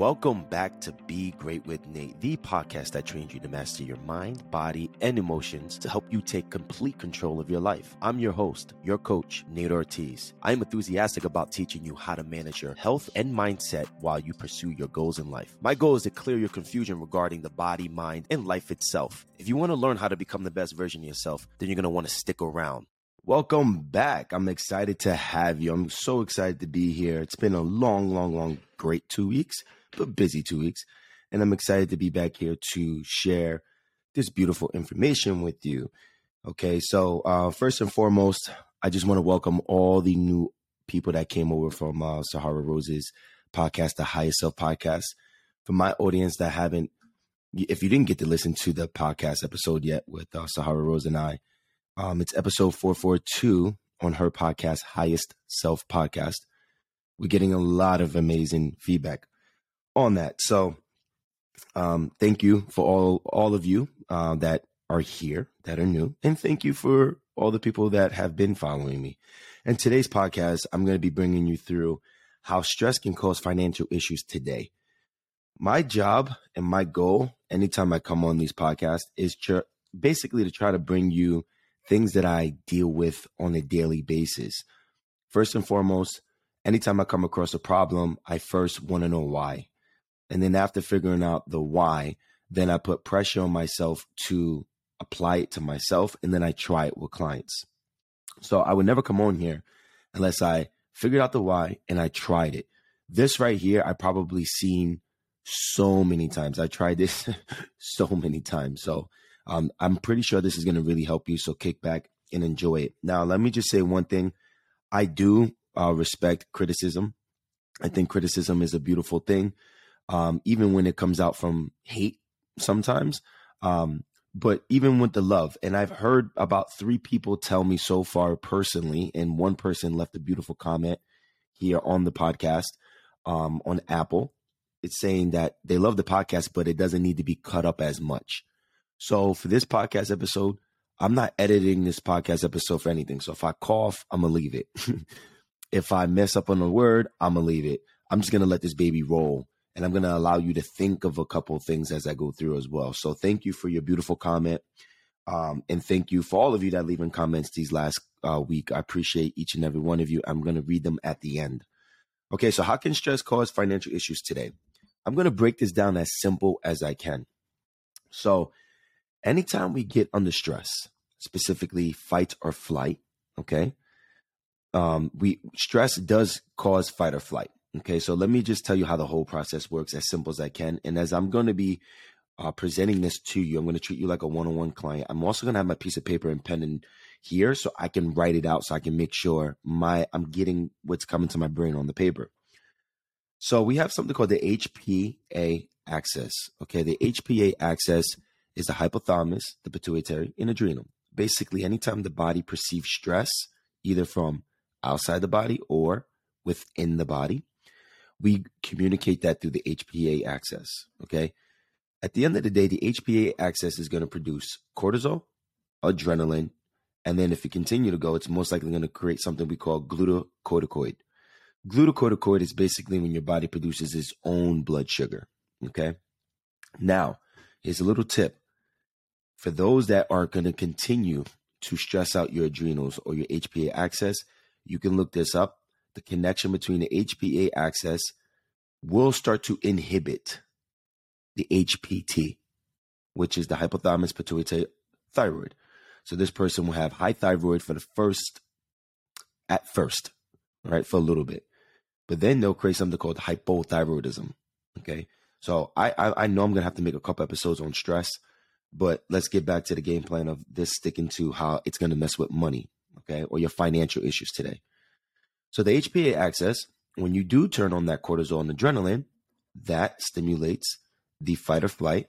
Welcome back to Be Great with Nate, the podcast that trains you to master your mind, body, and emotions to help you take complete control of your life. I'm your host, your coach, Nate Ortiz. I'm enthusiastic about teaching you how to manage your health and mindset while you pursue your goals in life. My goal is to clear your confusion regarding the body, mind, and life itself. If you want to learn how to become the best version of yourself, then you're going to want to stick around. Welcome back. I'm excited to have you. I'm so excited to be here. It's been a long, long, long, great two weeks busy two weeks. And I'm excited to be back here to share this beautiful information with you. Okay, so uh, first and foremost, I just want to welcome all the new people that came over from uh, Sahara Rose's podcast, the Highest Self podcast. For my audience that haven't, if you didn't get to listen to the podcast episode yet with uh, Sahara Rose and I, um, it's episode 442 on her podcast, Highest Self podcast. We're getting a lot of amazing feedback on that. So, um, thank you for all all of you uh, that are here that are new, and thank you for all the people that have been following me. And today's podcast, I'm going to be bringing you through how stress can cause financial issues today. My job and my goal, anytime I come on these podcasts, is tr- basically to try to bring you things that I deal with on a daily basis. First and foremost, anytime I come across a problem, I first want to know why. And then after figuring out the why, then I put pressure on myself to apply it to myself. And then I try it with clients. So I would never come on here unless I figured out the why and I tried it. This right here, I probably seen so many times. I tried this so many times. So um, I'm pretty sure this is going to really help you. So kick back and enjoy it. Now, let me just say one thing. I do uh, respect criticism. I think criticism is a beautiful thing um, even when it comes out from hate sometimes. Um, but even with the love, and I've heard about three people tell me so far personally, and one person left a beautiful comment here on the podcast um, on Apple. It's saying that they love the podcast, but it doesn't need to be cut up as much. So for this podcast episode, I'm not editing this podcast episode for anything. So if I cough, I'm gonna leave it. if I mess up on a word, I'm gonna leave it. I'm just gonna let this baby roll and I'm going to allow you to think of a couple of things as I go through as well. So thank you for your beautiful comment. Um, and thank you for all of you that leaving comments these last uh, week. I appreciate each and every one of you. I'm going to read them at the end. Okay, so how can stress cause financial issues today? I'm going to break this down as simple as I can. So, anytime we get under stress, specifically fight or flight, okay, um, we stress does cause fight or flight. Okay, so let me just tell you how the whole process works as simple as I can. And as I'm going to be uh, presenting this to you, I'm going to treat you like a one on one client. I'm also going to have my piece of paper and pen in here so I can write it out so I can make sure my I'm getting what's coming to my brain on the paper. So we have something called the HPA axis. Okay, the HPA axis is the hypothalamus, the pituitary, and adrenal. Basically, anytime the body perceives stress, either from outside the body or within the body, we communicate that through the HPA axis. Okay. At the end of the day, the HPA axis is going to produce cortisol, adrenaline, and then if you continue to go, it's most likely going to create something we call glucocorticoid. Glucocorticoid is basically when your body produces its own blood sugar. Okay. Now, here's a little tip for those that are going to continue to stress out your adrenals or your HPA axis. You can look this up the connection between the HPA axis will start to inhibit the HPT, which is the hypothalamus pituitary thyroid. So this person will have high thyroid for the first, at first, right, for a little bit, but then they'll create something called hypothyroidism. Okay, so I I, I know I'm gonna have to make a couple episodes on stress, but let's get back to the game plan of this sticking to how it's gonna mess with money, okay, or your financial issues today. So the HPA axis, when you do turn on that cortisol and adrenaline, that stimulates the fight or flight,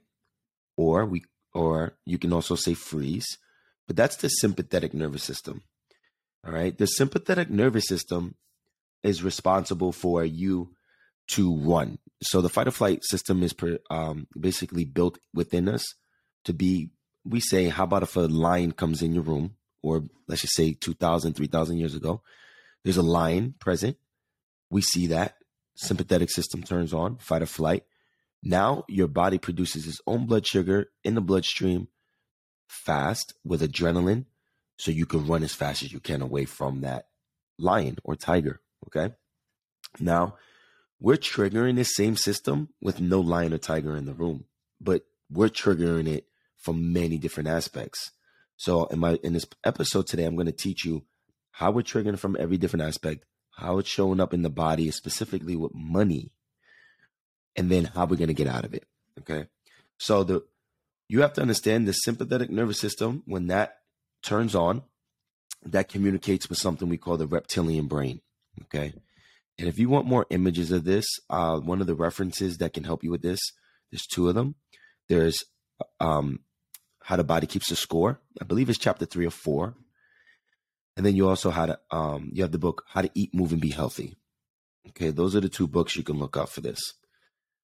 or we or you can also say freeze, but that's the sympathetic nervous system. All right. The sympathetic nervous system is responsible for you to run. So the fight or flight system is per, um, basically built within us to be, we say, how about if a lion comes in your room, or let's just say 2,000, 3,000 years ago, there's a lion present. We see that. sympathetic system turns on, fight or flight. Now your body produces its own blood sugar in the bloodstream fast with adrenaline so you can run as fast as you can away from that lion or tiger. Okay. Now we're triggering the same system with no lion or tiger in the room, but we're triggering it from many different aspects. So in my in this episode today, I'm going to teach you how we're triggering from every different aspect, how it's showing up in the body, specifically with money, and then how we're going to get out of it. Okay. So the you have to understand the sympathetic nervous system when that turns on, that communicates with something we call the reptilian brain. Okay. And if you want more images of this, uh, one of the references that can help you with this, there's two of them. There's um, How the Body Keeps the Score. I believe it's chapter three or four. And then you also had um, you have the book How to Eat, Move, and Be Healthy. Okay, those are the two books you can look up for this.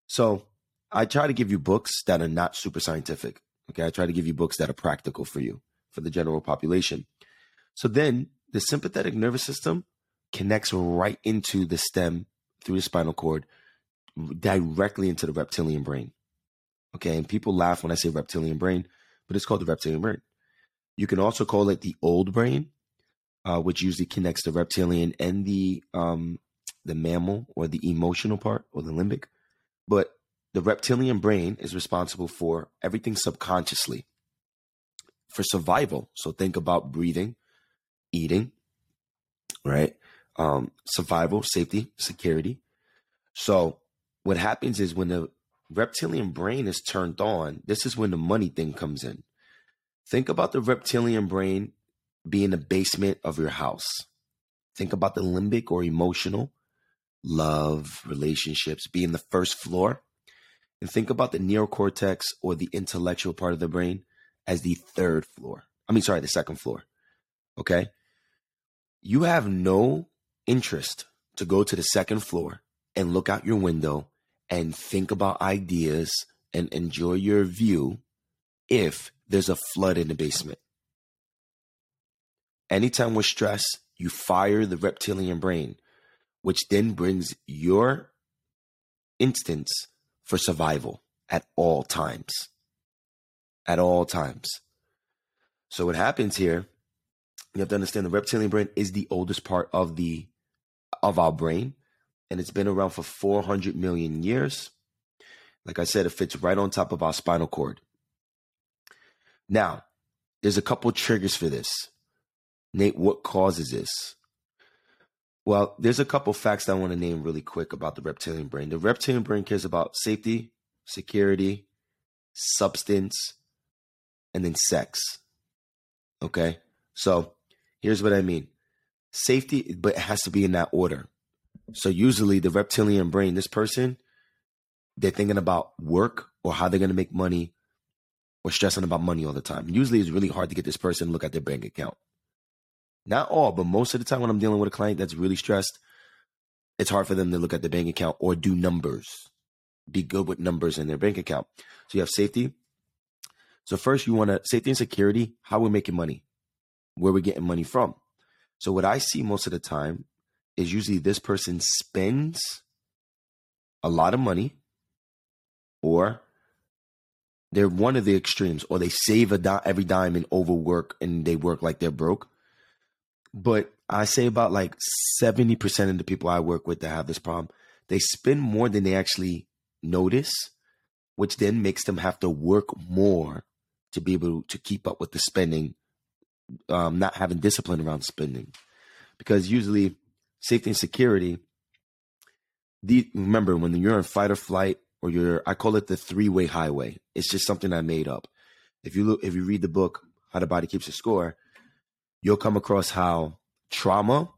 So I try to give you books that are not super scientific. Okay, I try to give you books that are practical for you, for the general population. So then the sympathetic nervous system connects right into the stem through the spinal cord, directly into the reptilian brain. Okay, and people laugh when I say reptilian brain, but it's called the reptilian brain. You can also call it the old brain, uh, which usually connects the reptilian and the um, the mammal or the emotional part or the limbic. But the reptilian brain is responsible for everything subconsciously for survival. So think about breathing, eating, right? Um, survival, safety, security. So what happens is when the reptilian brain is turned on, this is when the money thing comes in. Think about the reptilian brain being the basement of your house. Think about the limbic or emotional, love, relationships being the first floor. And think about the neocortex or the intellectual part of the brain as the third floor. I mean, sorry, the second floor. Okay. You have no interest to go to the second floor and look out your window and think about ideas and enjoy your view if there's a flood in the basement. Anytime we're stressed, you fire the reptilian brain, which then brings your instance for survival at all times. At all times. So what happens here, you have to understand the reptilian brain is the oldest part of the of our brain and it's been around for 400 million years. Like I said, it fits right on top of our spinal cord. Now, there's a couple triggers for this. Nate, what causes this? Well, there's a couple facts that I want to name really quick about the reptilian brain. The reptilian brain cares about safety, security, substance, and then sex. Okay? So here's what I mean safety, but it has to be in that order. So usually the reptilian brain, this person, they're thinking about work or how they're going to make money or stressing about money all the time. Usually it's really hard to get this person to look at their bank account. Not all, but most of the time when I'm dealing with a client that's really stressed, it's hard for them to look at their bank account or do numbers, be good with numbers in their bank account. So you have safety. So first you want to safety and security, how we're making money, where we're getting money from. So what I see most of the time is usually this person spends a lot of money or they're one of the extremes or they save a di- every dime and overwork and they work like they're broke but i say about like 70% of the people i work with that have this problem they spend more than they actually notice which then makes them have to work more to be able to keep up with the spending um, not having discipline around spending because usually safety and security. The, remember when you're in fight or flight or you're I call it the three way highway. It's just something I made up. If you look if you read the book How the Body Keeps a Score, you'll come across how trauma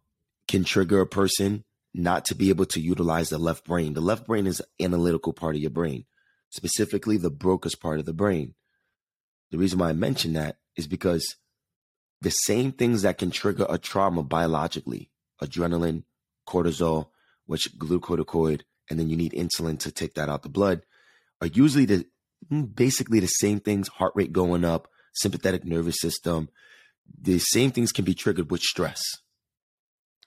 can trigger a person not to be able to utilize the left brain. The left brain is analytical part of your brain, specifically the Broca's part of the brain. The reason why I mention that is because the same things that can trigger a trauma biologically adrenaline, cortisol, which glucocorticoid, and then you need insulin to take that out the blood, are usually the mm, basically the same things, heart rate going up, sympathetic nervous system. The same things can be triggered with stress.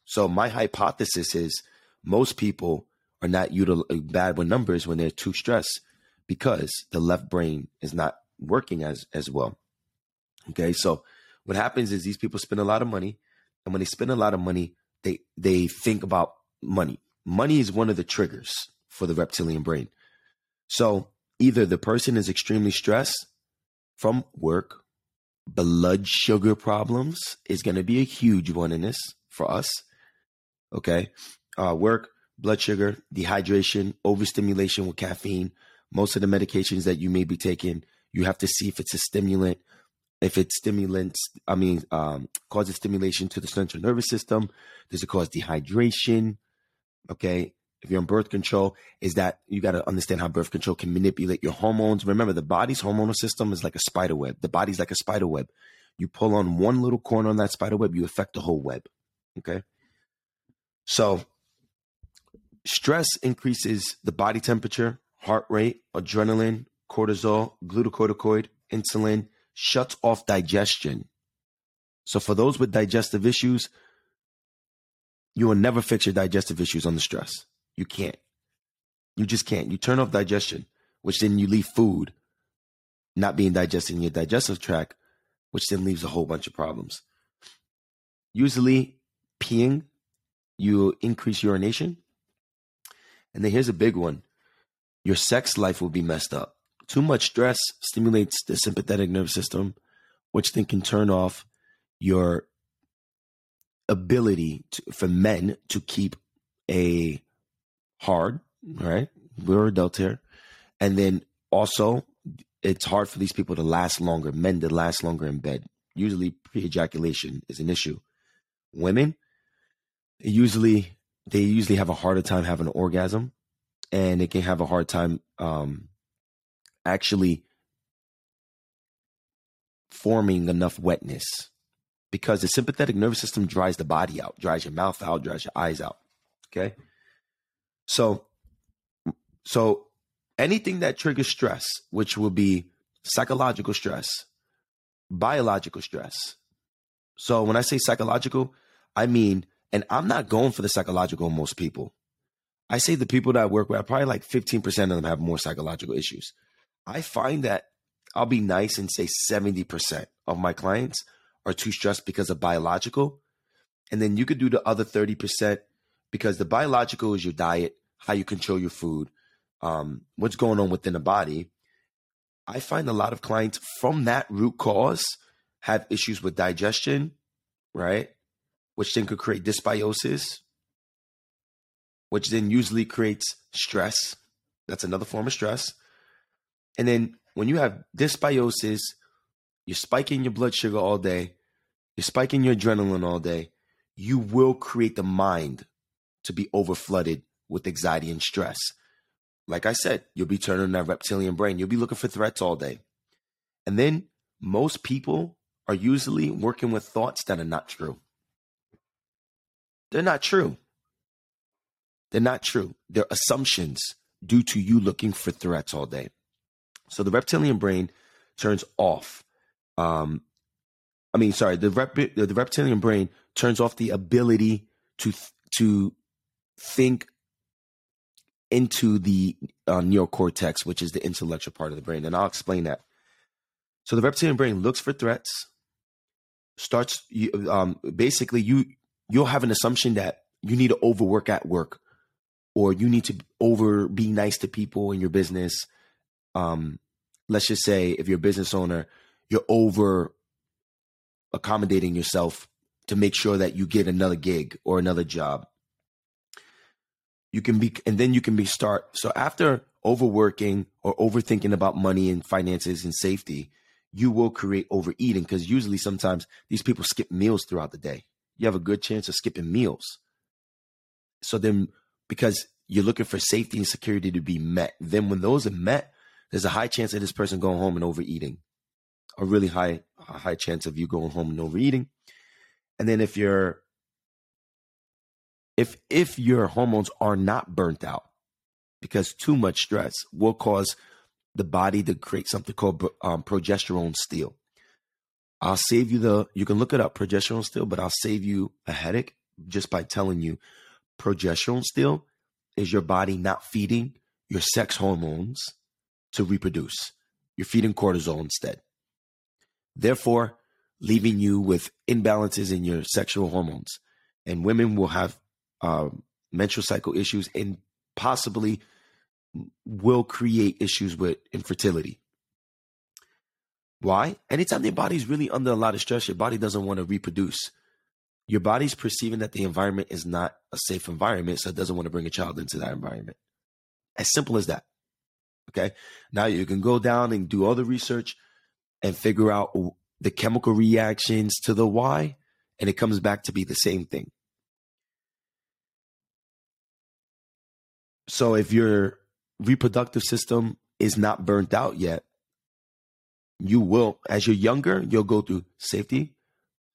So my hypothesis is most people are not util- uh, bad with numbers when they're too stressed because the left brain is not working as as well. Okay, so what happens is these people spend a lot of money, and when they spend a lot of money, they they think about money. Money is one of the triggers for the reptilian brain. So either the person is extremely stressed from work, blood sugar problems is going to be a huge one in this for us. Okay, uh, work, blood sugar, dehydration, overstimulation with caffeine. Most of the medications that you may be taking, you have to see if it's a stimulant if it stimulates, I mean, um, causes stimulation to the central nervous system, does it cause dehydration? Okay. If you're on birth control, is that you got to understand how birth control can manipulate your hormones. Remember, the body's hormonal system is like a spider web. The body's like a spider web. You pull on one little corner on that spider web, you affect the whole web. Okay. So, stress increases the body temperature, heart rate, adrenaline, cortisol, glucocorticoid, insulin, shuts off digestion. So for those with digestive issues, you will never fix your digestive issues on the stress. You can't. You just can't. You turn off digestion, which then you leave food not being digested in your digestive tract, which then leaves a whole bunch of problems. Usually, peeing, you increase urination. And then here's a big one your sex life will be messed up. Too much stress stimulates the sympathetic nervous system, which then can turn off your ability to, for men to keep a hard, right? We're adult here. And then also, it's hard for these people to last longer, men to last longer in bed. Usually, pre ejaculation is an issue. Women, usually, they usually have a harder time having an orgasm and they can have a hard time um, actually forming enough wetness because the sympathetic nervous system dries the body out, dries your mouth out, dries your eyes out. Okay. So, so anything that triggers stress, which will be psychological stress, biological stress. So when I say psychological, I mean, and I'm not going for the psychological most people. I say the people that I work with, probably like 15% of them have more psychological issues. I find that I'll be nice and say 70% of my clients are too stressed because of biological. And then you could do the other 30% because the biological is your diet, how you control your food, um, what's going on within the body. I find a lot of clients from that root cause have issues with digestion, right? Which then could create dysbiosis, which then usually creates stress. That's another form of stress. And then when you have dysbiosis, you're spiking your blood sugar all day, you're spiking your adrenaline all day, you will create the mind to be overflooded with anxiety and stress. Like I said, you'll be turning that reptilian brain. You'll be looking for threats all day. And then most people are usually working with thoughts that are not true. They're not true. They're not true. They're assumptions due to you looking for threats all day. So the reptilian brain turns off. Um, I mean, sorry, the rep- the reptilian brain turns off the ability to to think into the uh, neocortex, which is the intellectual part of the brain, and I'll explain that. So the reptilian brain looks for threats, starts um, basically you you'll have an assumption that you need to overwork at work, or you need to over be nice to people in your business, um, let's just say if you're a business owner, you're over accommodating yourself to make sure that you get another gig or another job. You can be, and then you can be start. So after overworking or overthinking about money and finances and safety, you will create overeating because usually sometimes these people skip meals throughout the day. You have a good chance of skipping meals. So then, because you're looking for safety and security to be met, then when those are met, there's a high chance of this person going home and overeating. A really high a high chance of you going home and overeating. And then if you're if if your hormones are not burnt out because too much stress will cause the body to create something called um, progesterone steal. I'll save you the you can look it up progesterone steal, but I'll save you a headache just by telling you progesterone steal is your body not feeding your sex hormones to reproduce. You're feeding cortisol instead. Therefore, leaving you with imbalances in your sexual hormones. And women will have um, menstrual cycle issues and possibly will create issues with infertility. Why? Anytime your body's really under a lot of stress, your body doesn't want to reproduce. Your body's perceiving that the environment is not a safe environment, so it doesn't want to bring a child into that environment. As simple as that. Okay. Now you can go down and do all the research and figure out the chemical reactions to the why, and it comes back to be the same thing. So if your reproductive system is not burnt out yet, you will, as you're younger, you'll go through safety,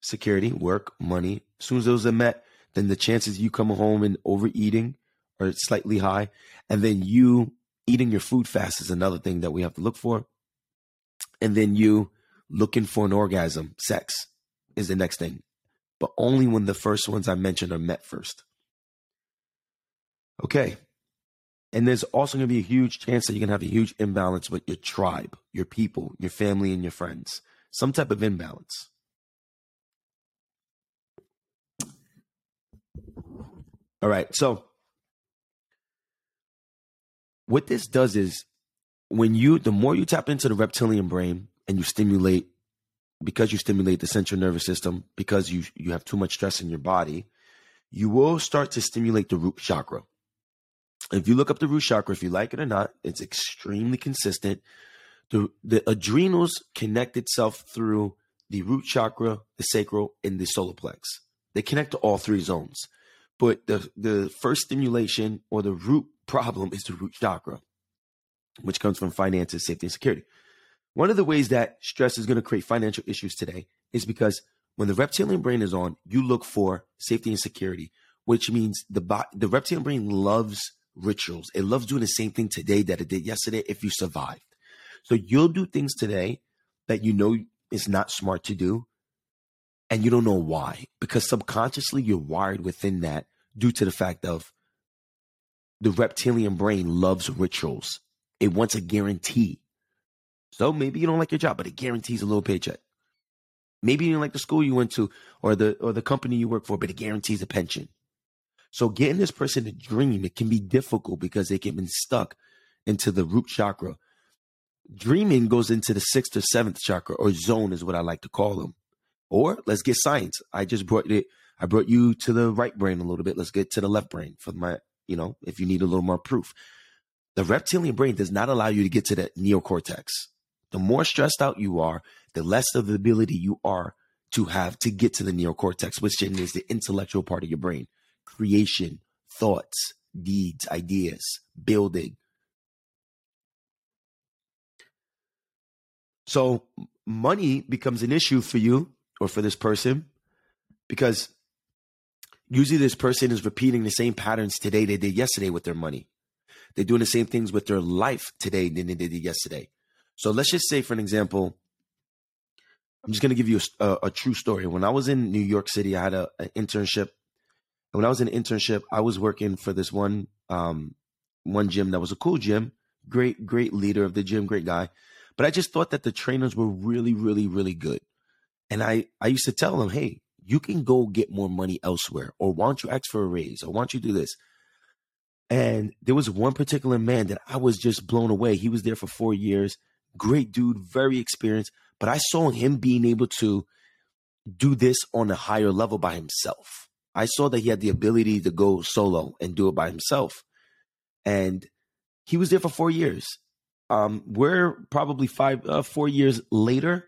security, work, money. As soon as those are met, then the chances you come home and overeating are slightly high. And then you eating your food fast is another thing that we have to look for. And then you looking for an orgasm, sex is the next thing. But only when the first ones I mentioned are met first. Okay. And there's also going to be a huge chance that you're going to have a huge imbalance with your tribe, your people, your family, and your friends. Some type of imbalance. All right. So, what this does is when you, the more you tap into the reptilian brain and you stimulate, because you stimulate the central nervous system, because you, you have too much stress in your body, you will start to stimulate the root chakra. If you look up the root chakra, if you like it or not, it's extremely consistent. The, the adrenals connect itself through the root chakra, the sacral, and the solar plex. They connect to all three zones. But the, the first stimulation or the root problem is the root chakra, which comes from finances, safety, and security. One of the ways that stress is going to create financial issues today is because when the reptilian brain is on, you look for safety and security, which means the the reptilian brain loves rituals. It loves doing the same thing today that it did yesterday if you survived. So you'll do things today that you know is not smart to do and you don't know why because subconsciously you're wired within that due to the fact of the reptilian brain loves rituals. It wants a guarantee. So maybe you don't like your job, but it guarantees a little paycheck. Maybe you don't like the school you went to or the or the company you work for, but it guarantees a pension. So getting this person to dream, it can be difficult because they can be stuck into the root chakra. Dreaming goes into the sixth or seventh chakra or zone is what I like to call them. Or let's get science. I just brought it. I brought you to the right brain a little bit. Let's get to the left brain for my, you know, if you need a little more proof. The reptilian brain does not allow you to get to the neocortex. The more stressed out you are, the less of the ability you are to have to get to the neocortex, which is the intellectual part of your brain creation, thoughts, deeds, ideas, building. So money becomes an issue for you or for this person because usually this person is repeating the same patterns today they did yesterday with their money. They're doing the same things with their life today than they did yesterday. So let's just say, for an example, I'm just going to give you a, a, a, true story. When I was in New York City, I had an internship when I was in internship, I was working for this one um, one gym that was a cool gym, great great leader of the gym, great guy. But I just thought that the trainers were really really really good, and I I used to tell them, hey, you can go get more money elsewhere, or why don't you ask for a raise, or why don't you do this? And there was one particular man that I was just blown away. He was there for four years, great dude, very experienced. But I saw him being able to do this on a higher level by himself I saw that he had the ability to go solo and do it by himself. And he was there for four years. Um, we're probably five, uh, four years later.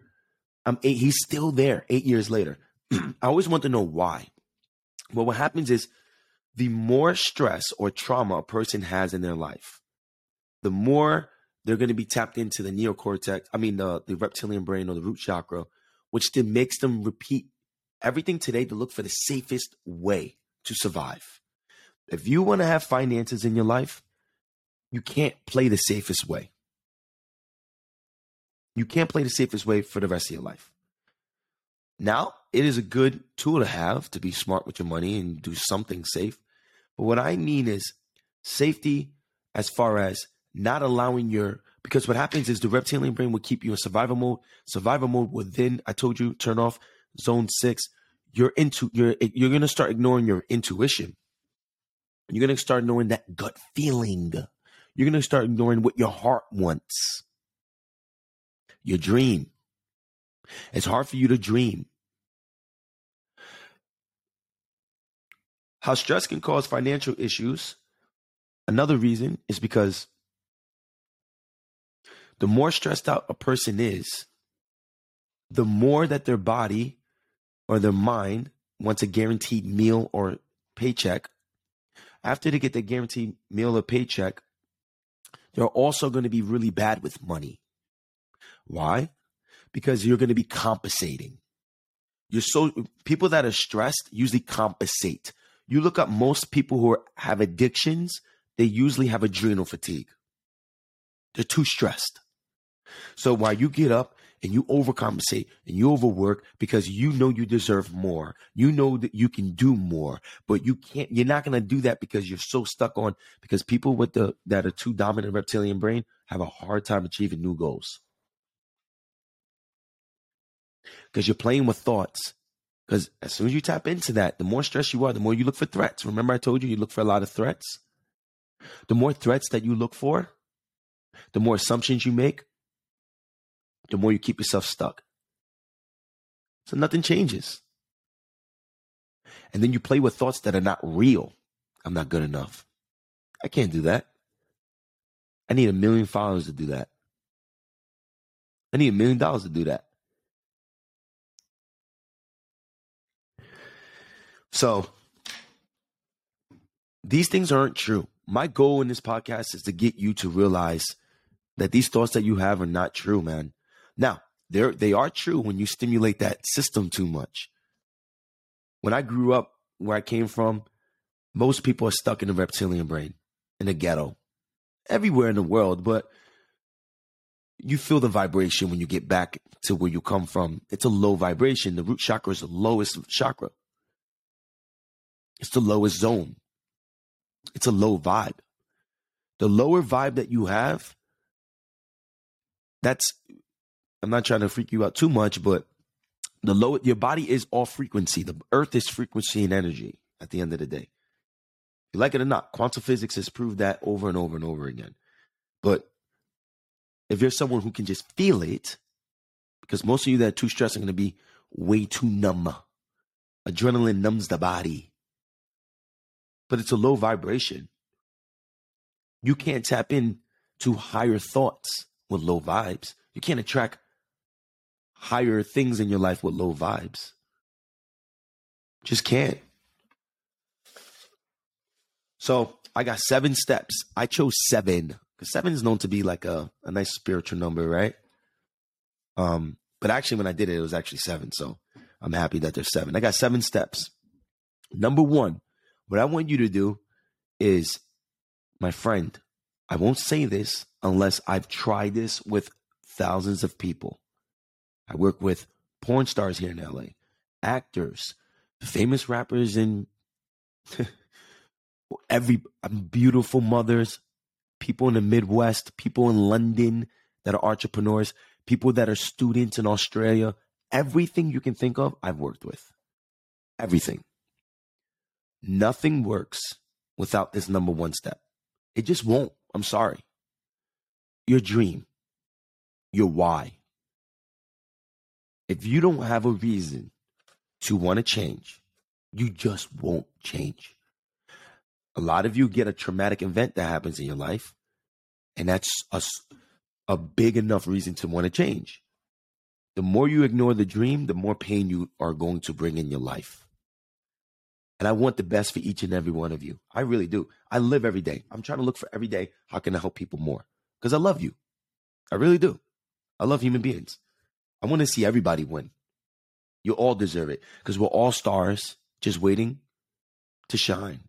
Um, eight, he's still there eight years later. I always want to know why. Well, what happens is the more stress or trauma a person has in their life, the more they're going to be tapped into the neocortex, I mean, the, the reptilian brain or the root chakra, which then makes them repeat everything today to look for the safest way to survive. If you want to have finances in your life, you can't play the safest way. You can't play the safest way for the rest of your life. Now, it is a good tool to have to be smart with your money and do something safe. But what I mean is Safety as far as not allowing your because what happens is the reptilian brain will keep you in survival mode. Survival mode will then, I told you, turn off zone six. You're into you're you're gonna start ignoring your intuition. You're gonna start ignoring that gut feeling. You're gonna start ignoring what your heart wants. Your dream. It's hard for you to dream. How stress can cause financial issues. Another reason is because the more stressed out a person is, the more that their body or their mind wants a guaranteed meal or paycheck. After they get the guaranteed meal or paycheck, they're also going to be really bad with money. Why? Because you're going to be compensating. You're so people that are stressed usually compensate. You look up most people who are, have addictions, they usually have adrenal fatigue. They're too stressed. So while you get up and you overcompensate and you overwork because you know you deserve more, you know that you can do more, but you can't, you're not going to do that because you're so stuck on, because people with the, that are too dominant reptilian brain have a hard time achieving new goals. Because you're playing with thoughts. Because as soon as you tap into that, the more stressed you are, the more you look for threats. Remember, I told you you look for a lot of threats? The more threats that you look for, the more assumptions you make, the more you keep yourself stuck. So nothing changes. And then you play with thoughts that are not real. I'm not good enough. I can't do that. I need a million followers to do that. I need a million dollars to do that. So these things aren't true. My goal in this podcast is to get you to realize that these thoughts that you have are not true, man. Now, they they are true when you stimulate that system too much. When I grew up where I came from, most people are stuck in the reptilian brain, in the ghetto, everywhere in the world, but you feel the vibration when you get back to where you come from. It's a low vibration. The root chakra is the lowest chakra. It's the lowest zone. It's a low vibe. The lower vibe that you have, that's I'm not trying to freak you out too much, but the low your body is all frequency. The earth is frequency and energy at the end of the day. You like it or not, quantum physics has proved that over and over and over again. But if you're someone who can just feel it, because most of you that are too stressed are going to be way too numb. Adrenaline numbs the body, but it's a low vibration. You can't tap in to higher thoughts with low vibes. You can't attract higher things in your life with low vibes. Just can't. So I got seven steps. I chose seven because seven is known to be like a, a nice spiritual number, right? Um, but actually, when I did it, it was actually seven. So I'm happy that there's seven. I got seven steps. Number one, what I want you to do is, my friend, I won't say this unless I've tried this with thousands of people. I work with porn stars here in LA, actors, famous rappers and every um, beautiful mothers, people in the Midwest, people in London that are entrepreneurs, people that are students in Australia. Everything you can think of, I've worked with. Everything. Nothing works without this number one step. It just won't. I'm sorry. Your dream, your why, if you don't have a reason to want to change, you just won't change. A lot of you get a traumatic event that happens in your life, and that's a, a big enough reason to want to change. The more you ignore the dream, the more pain you are going to bring in your life. And I want the best for each and every one of you. I really do. I live every day. I'm trying to look for every day how can I help people more? Because I love you. I really do. I love human beings. I want to see everybody win. You all deserve it because we're all stars just waiting to shine.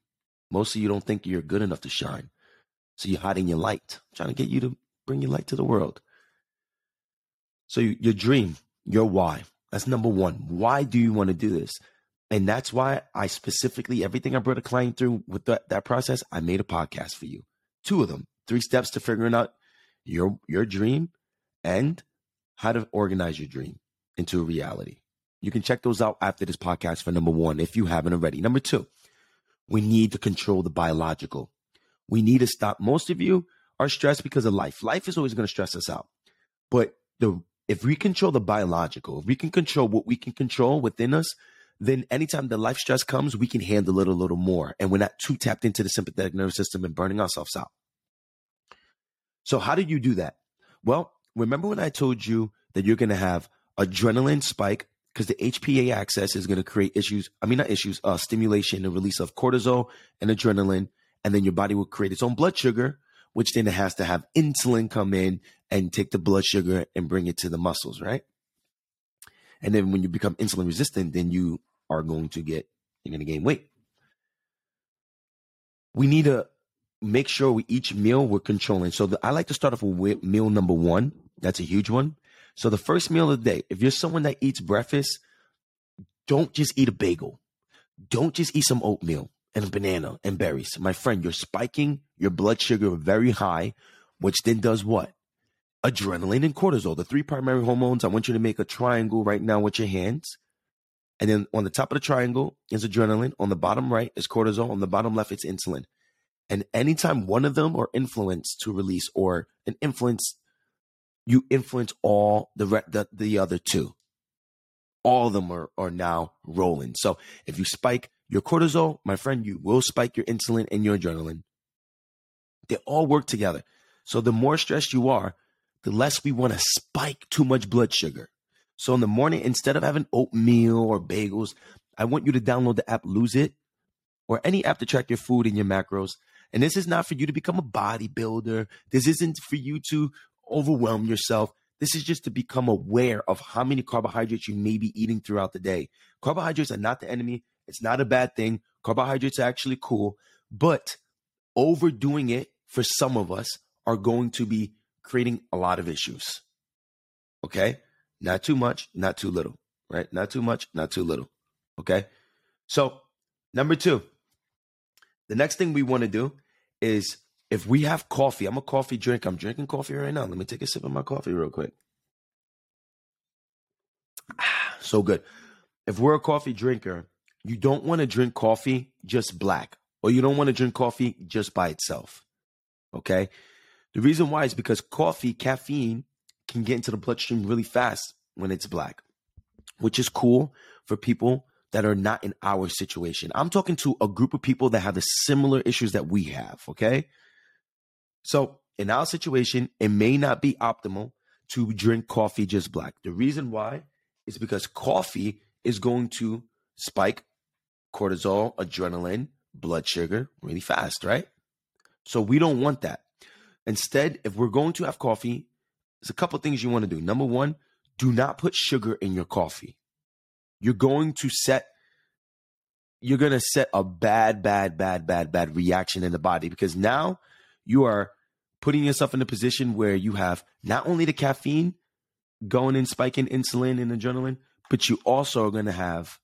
Most of you don't think you're good enough to shine. So you're hiding your light, I'm trying to get you to bring your light to the world. So your dream, your why. That's number one. Why do you want to do this? And that's why I specifically, everything I brought a client through with that, that process, I made a podcast for you. Two of them, three steps to figuring out your your dream and how to organize your dream into a reality. You can check those out after this podcast for number one, if you haven't already. Number two, we need to control the biological. We need to stop. Most of you are stressed because of life. Life is always going to stress us out. But the if we control the biological, if we can control what we can control within us, then anytime the life stress comes, we can handle it a little more. And we're not too tapped into the sympathetic nervous system and burning ourselves out. So, how do you do that? Well, remember when I told you that you're going to have adrenaline spike because the HPA axis is going to create issues. I mean, not issues, uh, stimulation and release of cortisol and adrenaline. And then your body will create its own blood sugar, which then has to have insulin come in and take the blood sugar and bring it to the muscles, right? And then when you become insulin resistant, then you are going to get, you're going to gain weight. We need to make sure we each meal we're controlling. So the, I like to start off with meal number one. That's a huge one. So the first meal of the day, if you're someone that eats breakfast, don't just eat a bagel. Don't just eat some oatmeal and a banana and berries. My friend, you're spiking your blood sugar very high, which then does what? Adrenaline and cortisol, the three primary hormones. I want you to make a triangle right now with your hands. And then on the top of the triangle is adrenaline. On the bottom right is cortisol. On the bottom left, it's insulin. And anytime one of them are influenced to release or an influence you influence all the, re- the the other two. All of them are, are now rolling. So if you spike your cortisol, my friend, you will spike your insulin and your adrenaline. They all work together. So the more stressed you are, the less we want to spike too much blood sugar. So in the morning, instead of having oatmeal or bagels, I want you to download the app Lose It or any app to track your food and your macros. And this is not for you to become a bodybuilder. This isn't for you to overwhelm yourself. This is just to become aware of how many carbohydrates you may be eating throughout the day. Carbohydrates are not the enemy. It's not a bad thing. Carbohydrates are actually cool, but overdoing it for some of us are going to be creating a lot of issues. Okay? Not too much, not too little, right? Not too much, not too little. Okay? So, number two, the next thing we want to do is if we have coffee, I'm a coffee drinker. I'm drinking coffee right now. Let me take a sip of my coffee real quick. Ah, so good. If we're a coffee drinker, you don't want to drink coffee just black, or you don't want to drink coffee just by itself. Okay. The reason why is because coffee, caffeine can get into the bloodstream really fast when it's black, which is cool for people that are not in our situation. I'm talking to a group of people that have the similar issues that we have. Okay. So in our situation, it may not be optimal to drink coffee just black. The reason why is because coffee is going to spike cortisol, adrenaline, blood sugar really fast, right? So we don't want that. Instead, if we're going to have coffee, there's a couple things you want to do. Number one, do not put sugar in your coffee. You're going to set you're going to set a bad bad bad bad bad reaction in the body because now you are putting yourself in a position where you have not only the caffeine going and spiking insulin and adrenaline, but you also are going to have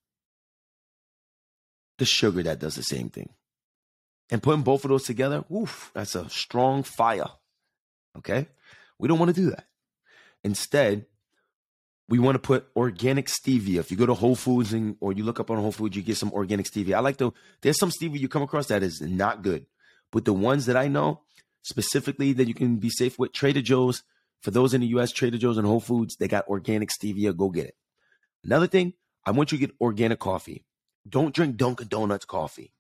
the sugar that does the same thing. And putting both of those together, woof, that's a strong fire. Okay? We don't want to do that. Instead, we want to put organic stevia. If you go to Whole Foods and or you look up on Whole Foods, you get some organic stevia. I like to there's some stevia you come across that is not good. But the ones that I know specifically that you can be safe with, Trader Joe's. For those in the US, Trader Joe's and Whole Foods, they got organic stevia. Go get it. Another thing, I want you to get organic coffee. Don't drink Dunkin' Donuts coffee.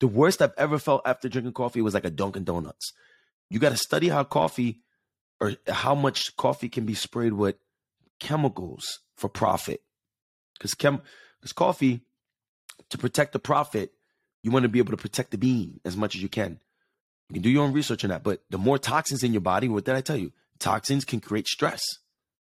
The worst I've ever felt after drinking coffee was like a Dunkin' Donuts. You got to study how coffee or how much coffee can be sprayed with chemicals for profit. Because chem, because coffee, to protect the profit, you want to be able to protect the bean as much as you can. You can do your own research on that. But the more toxins in your body, what did I tell you? Toxins can create stress.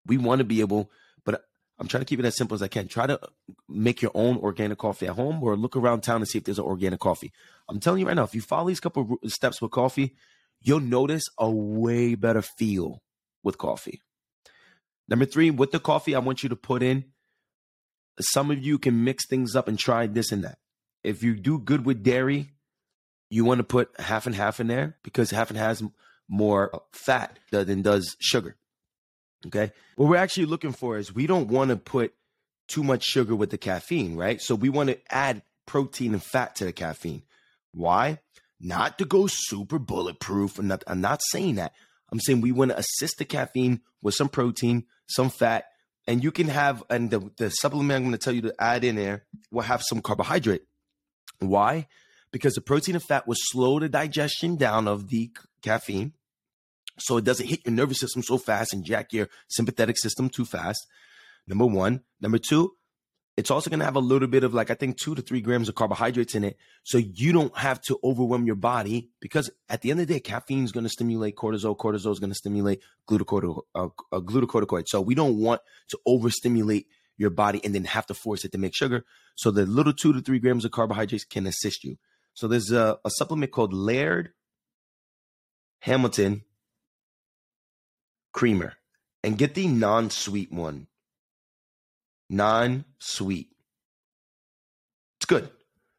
We want to be able, but I'm trying to keep it as simple as I can. Try to uh, make your own organic coffee at home or look around town and see if there's an organic coffee. I'm telling you right now, if you follow these couple steps with coffee, you'll notice a way better feel with coffee. Number three, with the coffee, I want you to put in some of you can mix things up and try this and that. If you do good with dairy, you want to put half and half in there because half and has more fat than does sugar. Okay. What we're actually looking for is we don't want to put too much sugar with the caffeine, right? So we want to add protein and fat to the caffeine. Why? Not to go super bulletproof. I'm not, I'm not saying that. I'm saying we want to assist the caffeine with some protein, some fat, and you can have, and the, the supplement I'm going to tell you to add in there will have some carbohydrate. Why? Because the protein and fat will slow the digestion down of the caffeine so it doesn't hit your nervous system so fast and jack your sympathetic system too fast. Number one. Number two, it's also going to have a little bit of like, I think two to three grams of carbohydrates in it. So you don't have to overwhelm your body because at the end of the day, caffeine is going to stimulate cortisol. Cortisol is going to stimulate glucocorticoid. Uh, uh. So we don't want to overstimulate your body and then have to force it to make sugar. So the little two to three grams of carbohydrates can assist you. So there's a, a supplement called Laird Hamilton creamer and get the non sweet one. Non sweet. It's good.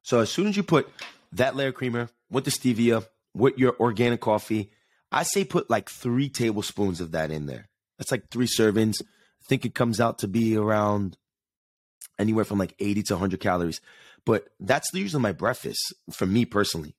So as soon as you put that Laird creamer with the stevia, with your organic coffee, I say put like three tablespoons of that in there. That's like three servings. I think it comes out to be around anywhere from like 80 to 100 calories. But that's usually my breakfast for me personally.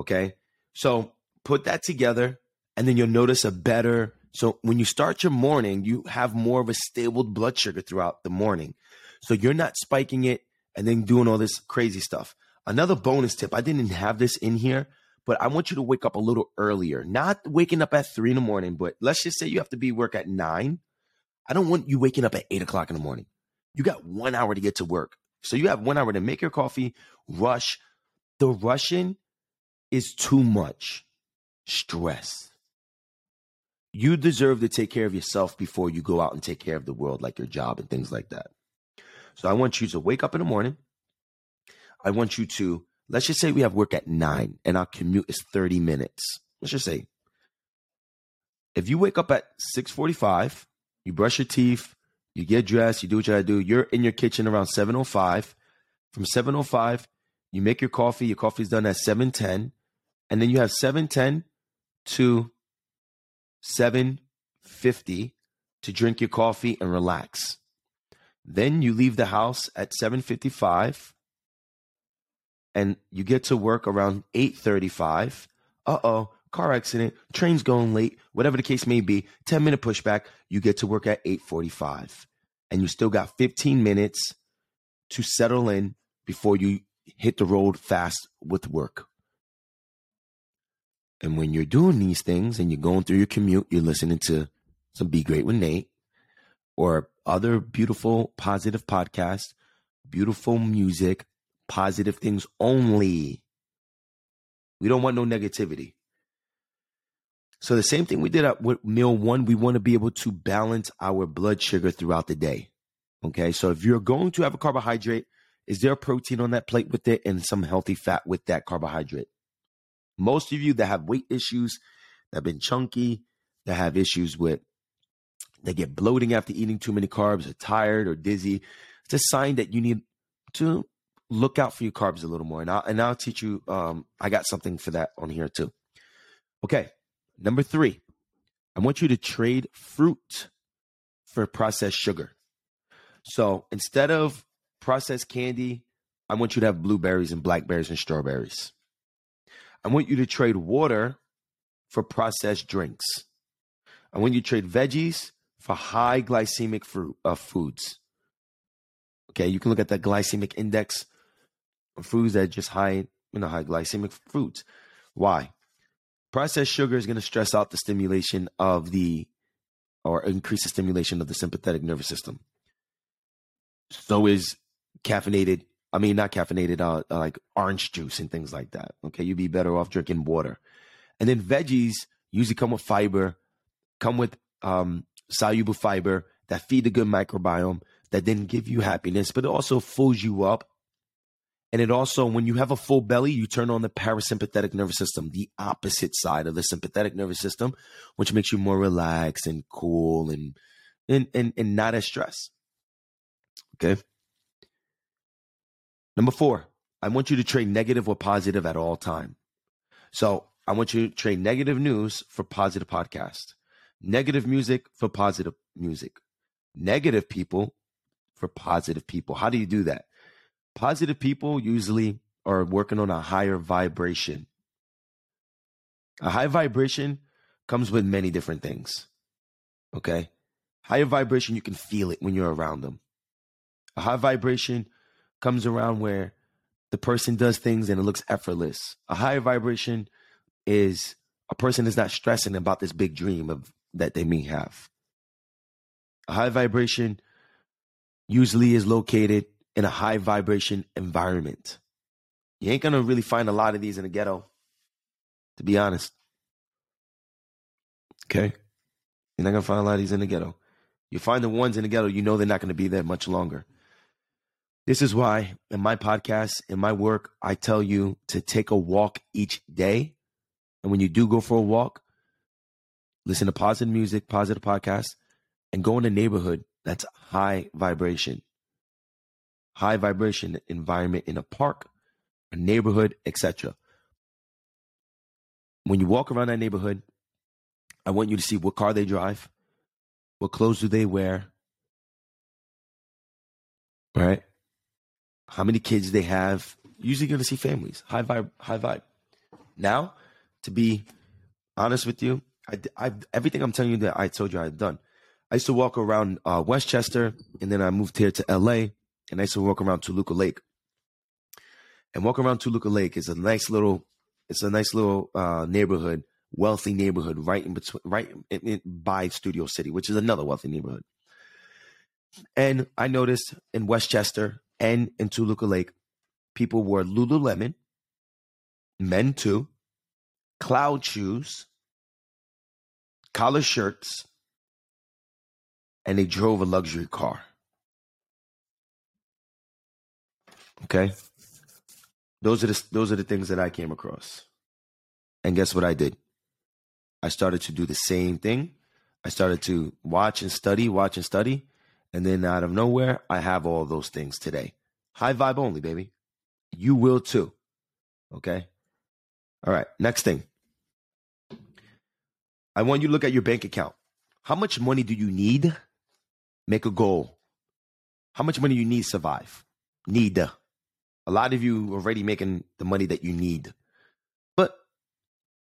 Okay. So put that together and then you'll notice a better so when you start your morning, you have more of a stable blood sugar throughout the morning. So you're not spiking it and then doing all this crazy stuff. Another bonus tip, I didn't have this in here, but I want you to wake up a little earlier. Not waking up at three in the morning, but let's just say you have to be work at nine. I don't want you waking up at eight o'clock in the morning. You got one hour to get to work. So you have one hour to make your coffee, rush. The rushing is too much stress you deserve to take care of yourself before you go out and take care of the world, like your job and things like that. So I want you to wake up in the morning. I want you to, let's just say we have work at nine and our commute is 30 minutes. Let's just say if you wake up at 645, you brush your teeth, you get dressed, you do what you gotta do, you're in your kitchen around 705. From 705, you make your coffee, your coffee's done at 710, and then you have 710 to 7:50 to drink your coffee and relax. Then you leave the house at 7:55 and you get to work around 8:35. Uh-oh, car accident, train's going late, whatever the case may be, 10 minute pushback, you get to work at 8:45. And you still got 15 minutes to settle in before you hit the road fast with work. And when you're doing these things and you're going through your commute, you're listening to some Be Great with Nate or other beautiful, positive podcasts, beautiful music, positive things only. We don't want no negativity. So the same thing we did at with meal one, we want to be able to balance our blood sugar throughout the day. Okay. So if you're going to have a carbohydrate, is there a protein on that plate with it and some healthy fat with that carbohydrate? Most of you that have weight issues, that have been chunky, that have issues with, they get bloating after eating too many carbs, or tired or dizzy, it's a sign that you need to look out for your carbs a little more. And I'll, and I'll teach you, um, I got something for that on here too. Okay. Number three, I want you to trade fruit for processed sugar. So instead of processed candy, I want you to have blueberries and blackberries and strawberries. I want you to trade water for processed drinks. I want you to trade veggies for high glycemic fruit uh, foods. Okay, you can look at the glycemic index of foods that are just high, you know, high glycemic foods. Why? Processed sugar is going to stress out the stimulation of the or increase the stimulation of the sympathetic nervous system. So is caffeinated I mean, not caffeinated, uh, uh, like orange juice and things like that. Okay, you'd be better off drinking water. And then veggies usually come with fiber, come with um, soluble fiber that feed the good microbiome that then give you happiness, but it also fills you up. And it also, when you have a full belly, you turn on the parasympathetic nervous system, the opposite side of the sympathetic nervous system, which makes you more relaxed and cool and and and, and not as stressed. Okay. Number four, I want you to trade negative or positive at all time. So I want you to trade negative news for positive podcast, negative music for positive music, negative people for positive people. How do you do that? Positive people usually are working on a higher vibration. A high vibration comes with many different things. Okay? Higher vibration, you can feel it when you're around them. A high vibration comes around where the person does things and it looks effortless. A higher vibration is a person is not stressing about this big dream of that they may have. A high vibration usually is located in a high vibration environment. You ain't gonna really find a lot of these in the ghetto, to be honest. Okay? You're not gonna find a lot of these in the ghetto. You find the ones in the ghetto, you know they're not gonna be there much longer. This is why in my podcast, in my work, I tell you to take a walk each day. And when you do go for a walk, listen to positive music, positive podcasts, and go in a neighborhood that's high vibration. High vibration environment in a park, a neighborhood, etc. When you walk around that neighborhood, I want you to see what car they drive, what clothes do they wear, right? How many kids they have. Usually going to see families, high vibe, high vibe. Now, to be honest with you, I, I everything I'm telling you that I told you I've done. I used to walk around uh, Westchester, and then I moved here to LA, and I used to walk around Toluca Lake. And walk around Toluca Lake is a nice little, it's a nice little uh, neighborhood, wealthy neighborhood, right in between, right in, in, by Studio City, which is another wealthy neighborhood. And I noticed in Westchester, and in Toluca Lake, people wore Lululemon, men too, cloud shoes, collar shirts, and they drove a luxury car. Okay? Those are the those are the things that I came across. And guess what I did? I started to do the same thing. I started to watch and study, watch and study, and then out of nowhere, I have all those things today. High vibe only, baby. You will too. Okay. All right. Next thing. I want you to look at your bank account. How much money do you need? Make a goal. How much money you need to survive? Need. A lot of you already making the money that you need. But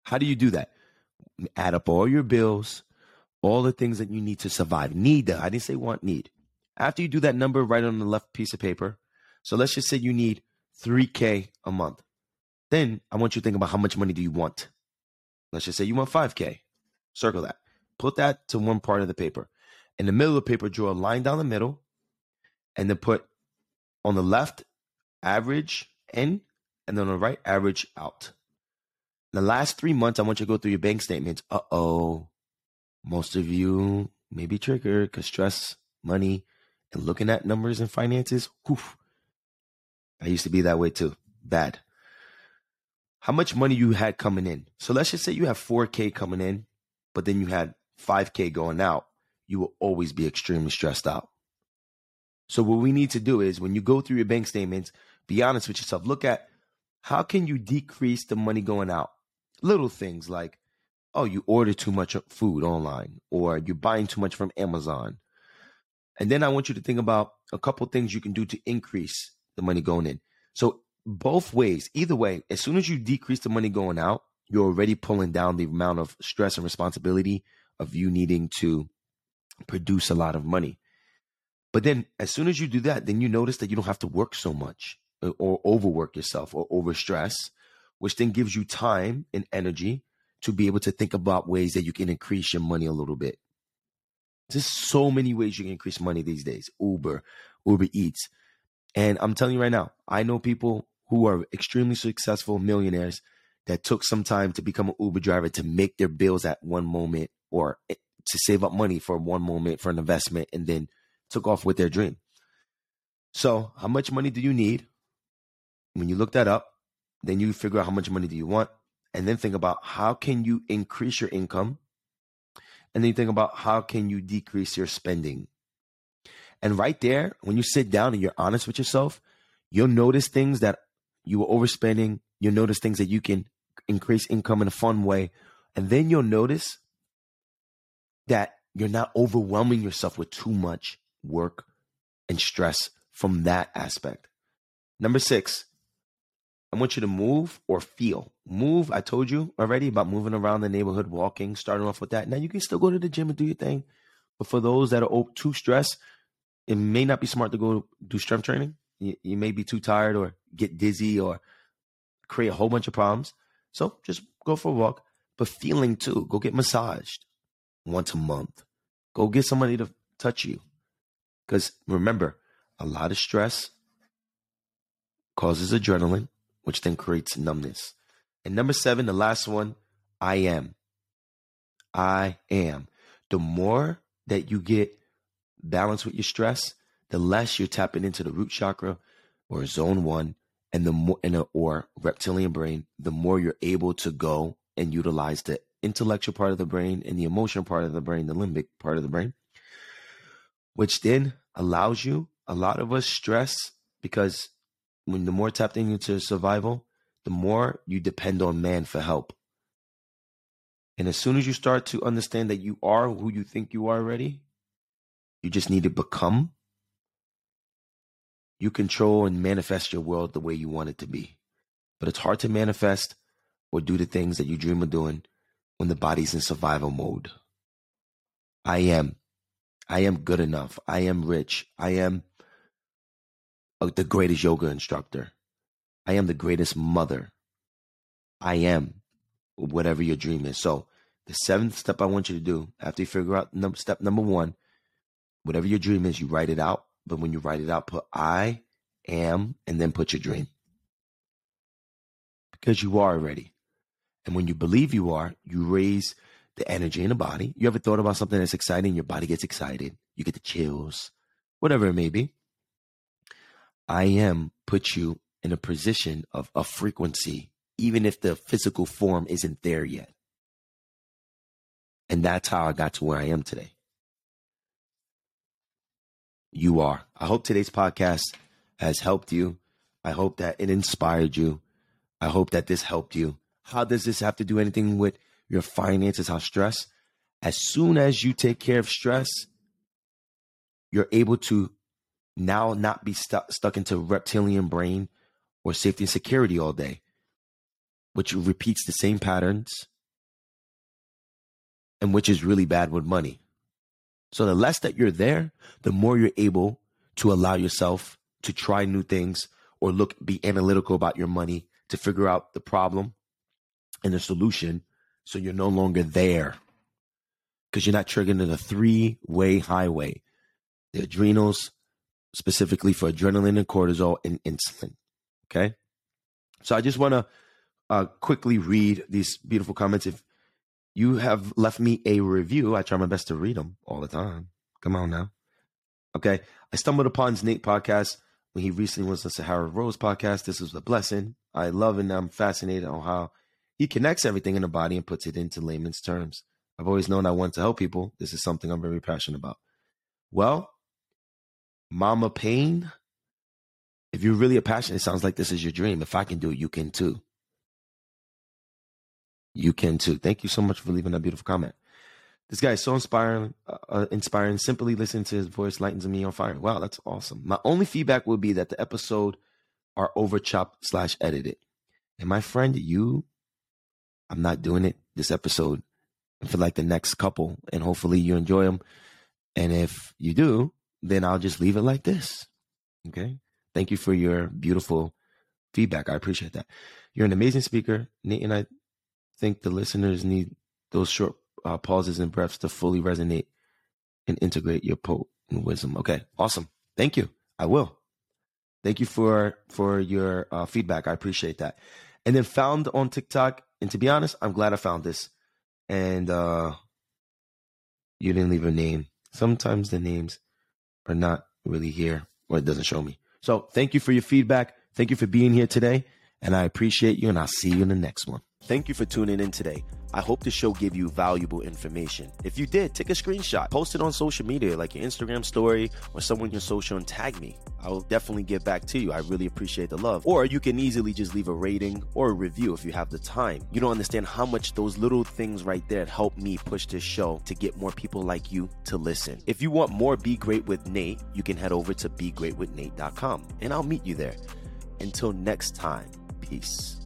how do you do that? Add up all your bills, all the things that you need to survive. Need. I didn't say want, need. After you do that number, write on the left piece of paper. So let's just say you need 3K a month. Then I want you to think about how much money do you want. Let's just say you want 5K. Circle that. Put that to one part of the paper. In the middle of the paper, draw a line down the middle and then put on the left average in and then on the right average out. In the last three months, I want you to go through your bank statements. Uh oh. Most of you may be triggered because stress, money, and looking at numbers and finances, whew, I used to be that way too. Bad. How much money you had coming in? So let's just say you have 4K coming in, but then you had 5K going out. You will always be extremely stressed out. So what we need to do is when you go through your bank statements, be honest with yourself. Look at how can you decrease the money going out? Little things like, oh, you order too much food online or you're buying too much from Amazon. And then I want you to think about a couple things you can do to increase the money going in. So both ways, either way, as soon as you decrease the money going out, you're already pulling down the amount of stress and responsibility of you needing to produce a lot of money. But then as soon as you do that, then you notice that you don't have to work so much or overwork yourself or overstress, which then gives you time and energy to be able to think about ways that you can increase your money a little bit. There's so many ways you can increase money these days. Uber, Uber Eats, and I'm telling you right now, I know people who are extremely successful millionaires that took some time to become an Uber driver to make their bills at one moment or eh, to save up money for one moment for an investment and then took off with their dream. So, how much money do you need? When you look that up, then you figure out how much money do you want and then think about how can you increase your income? And then you think about how can you decrease your spending? And right there, when you sit down and you're honest with yourself, You'll notice things that you were overspending. You'll notice things that you can increase income in a fun way. And then you'll notice that you're not overwhelming yourself with too much work and stress from that aspect. Number six, I want you to move or feel. Move, I told you already about moving around the neighborhood, walking, starting off with that. Now you can still go to the gym and do your thing. But for those that are too stressed, it may not be smart to go do strength training. You, you may be too tired or get dizzy or create a whole bunch of problems. So just go for a walk. But feeling too, go get massaged once a month. Go get somebody to touch you. Because remember, a lot of stress causes adrenaline, which then creates numbness. And number seven, the last one, I am. I am. The more that you get balanced with your stress, the less you're tapping into the root chakra or zone one, and the more in a, or reptilian brain, the more you're able to go and utilize the intellectual part of the brain and the emotional part of the brain, the limbic part of the brain, which then allows you a lot of us stress because when the more tapped into survival, the more you depend on man for help. And as soon as you start to understand that you are who you think you are already, you just need to become. You control and manifest your world the way you want it to be. But it's hard to manifest or do the things that you dream of doing when the body's in survival mode. I am. I am good enough. I am rich. I am the greatest yoga instructor. I am the greatest mother. I am whatever your dream is. So, the seventh step I want you to do after you figure out num- step number one, whatever your dream is, you write it out. But when you write it out, put I am and then put your dream. Because you are already. And when you believe you are, you raise the energy in the body. You ever thought about something that's exciting? Your body gets excited. You get the chills, whatever it may be. I am put you in a position of a frequency, even if the physical form isn't there yet. And that's how I got to where I am today. You are. I hope today's podcast has helped you. I hope that it inspired you. I hope that this helped you. How does this have to do anything with your finances? How stress? As soon as you take care of stress, you're able to now not be stu- stuck into reptilian brain or safety and security all day, which repeats the same patterns and which is really bad with money. So the less that you're there, the more you're able to allow yourself to try new things or look be analytical about your money to figure out the problem and the solution so you're no longer there because you're not triggering the three-way highway the adrenals specifically for adrenaline and cortisol and insulin okay so i just want to uh, quickly read these beautiful comments if you have left me a review. I try my best to read them all the time. Come on now. Okay. I stumbled upon Nate podcast when he recently was on the Sahara Rose podcast. This was a blessing. I love and I'm fascinated on how he connects everything in the body and puts it into layman's terms. I've always known I want to help people. This is something I'm very passionate about. Well, Mama Pain, if you're really a passion, it sounds like this is your dream. If I can do it, you can too you can too. Thank you so much for leaving that beautiful comment. This guy is so inspiring, uh, uh, inspiring. Simply listen to his voice lightens me on fire. Wow, that's awesome. My only feedback would be that the episode are over chopped slash edited. And my friend, you, I'm not doing it this episode for like the next couple, and hopefully you enjoy them. And if you do, then I'll just leave it like this. Okay. Thank you for your beautiful feedback. I appreciate that. You're an amazing speaker. And I think the listeners need those short uh, pauses and breaths to fully resonate and integrate your potent wisdom. Okay, awesome. Thank you. I will. Thank you for for your uh, feedback. I appreciate that. And then found on TikTok. And to be honest, I'm glad I found this. And uh you didn't leave a name. Sometimes the names are not really here, or it doesn't show me. So thank you for your feedback. Thank you for being here today, and I appreciate you. And I'll see you in the next one. Thank you for tuning in today. I hope the show gave you valuable information. If you did, take a screenshot, post it on social media like your Instagram story or someone your social and tag me. I will definitely get back to you. I really appreciate the love. Or you can easily just leave a rating or a review if you have the time. You don't understand how much those little things right there help me push this show to get more people like you to listen. If you want more Be Great with Nate, you can head over to begreatwithnate.com and I'll meet you there. Until next time, peace.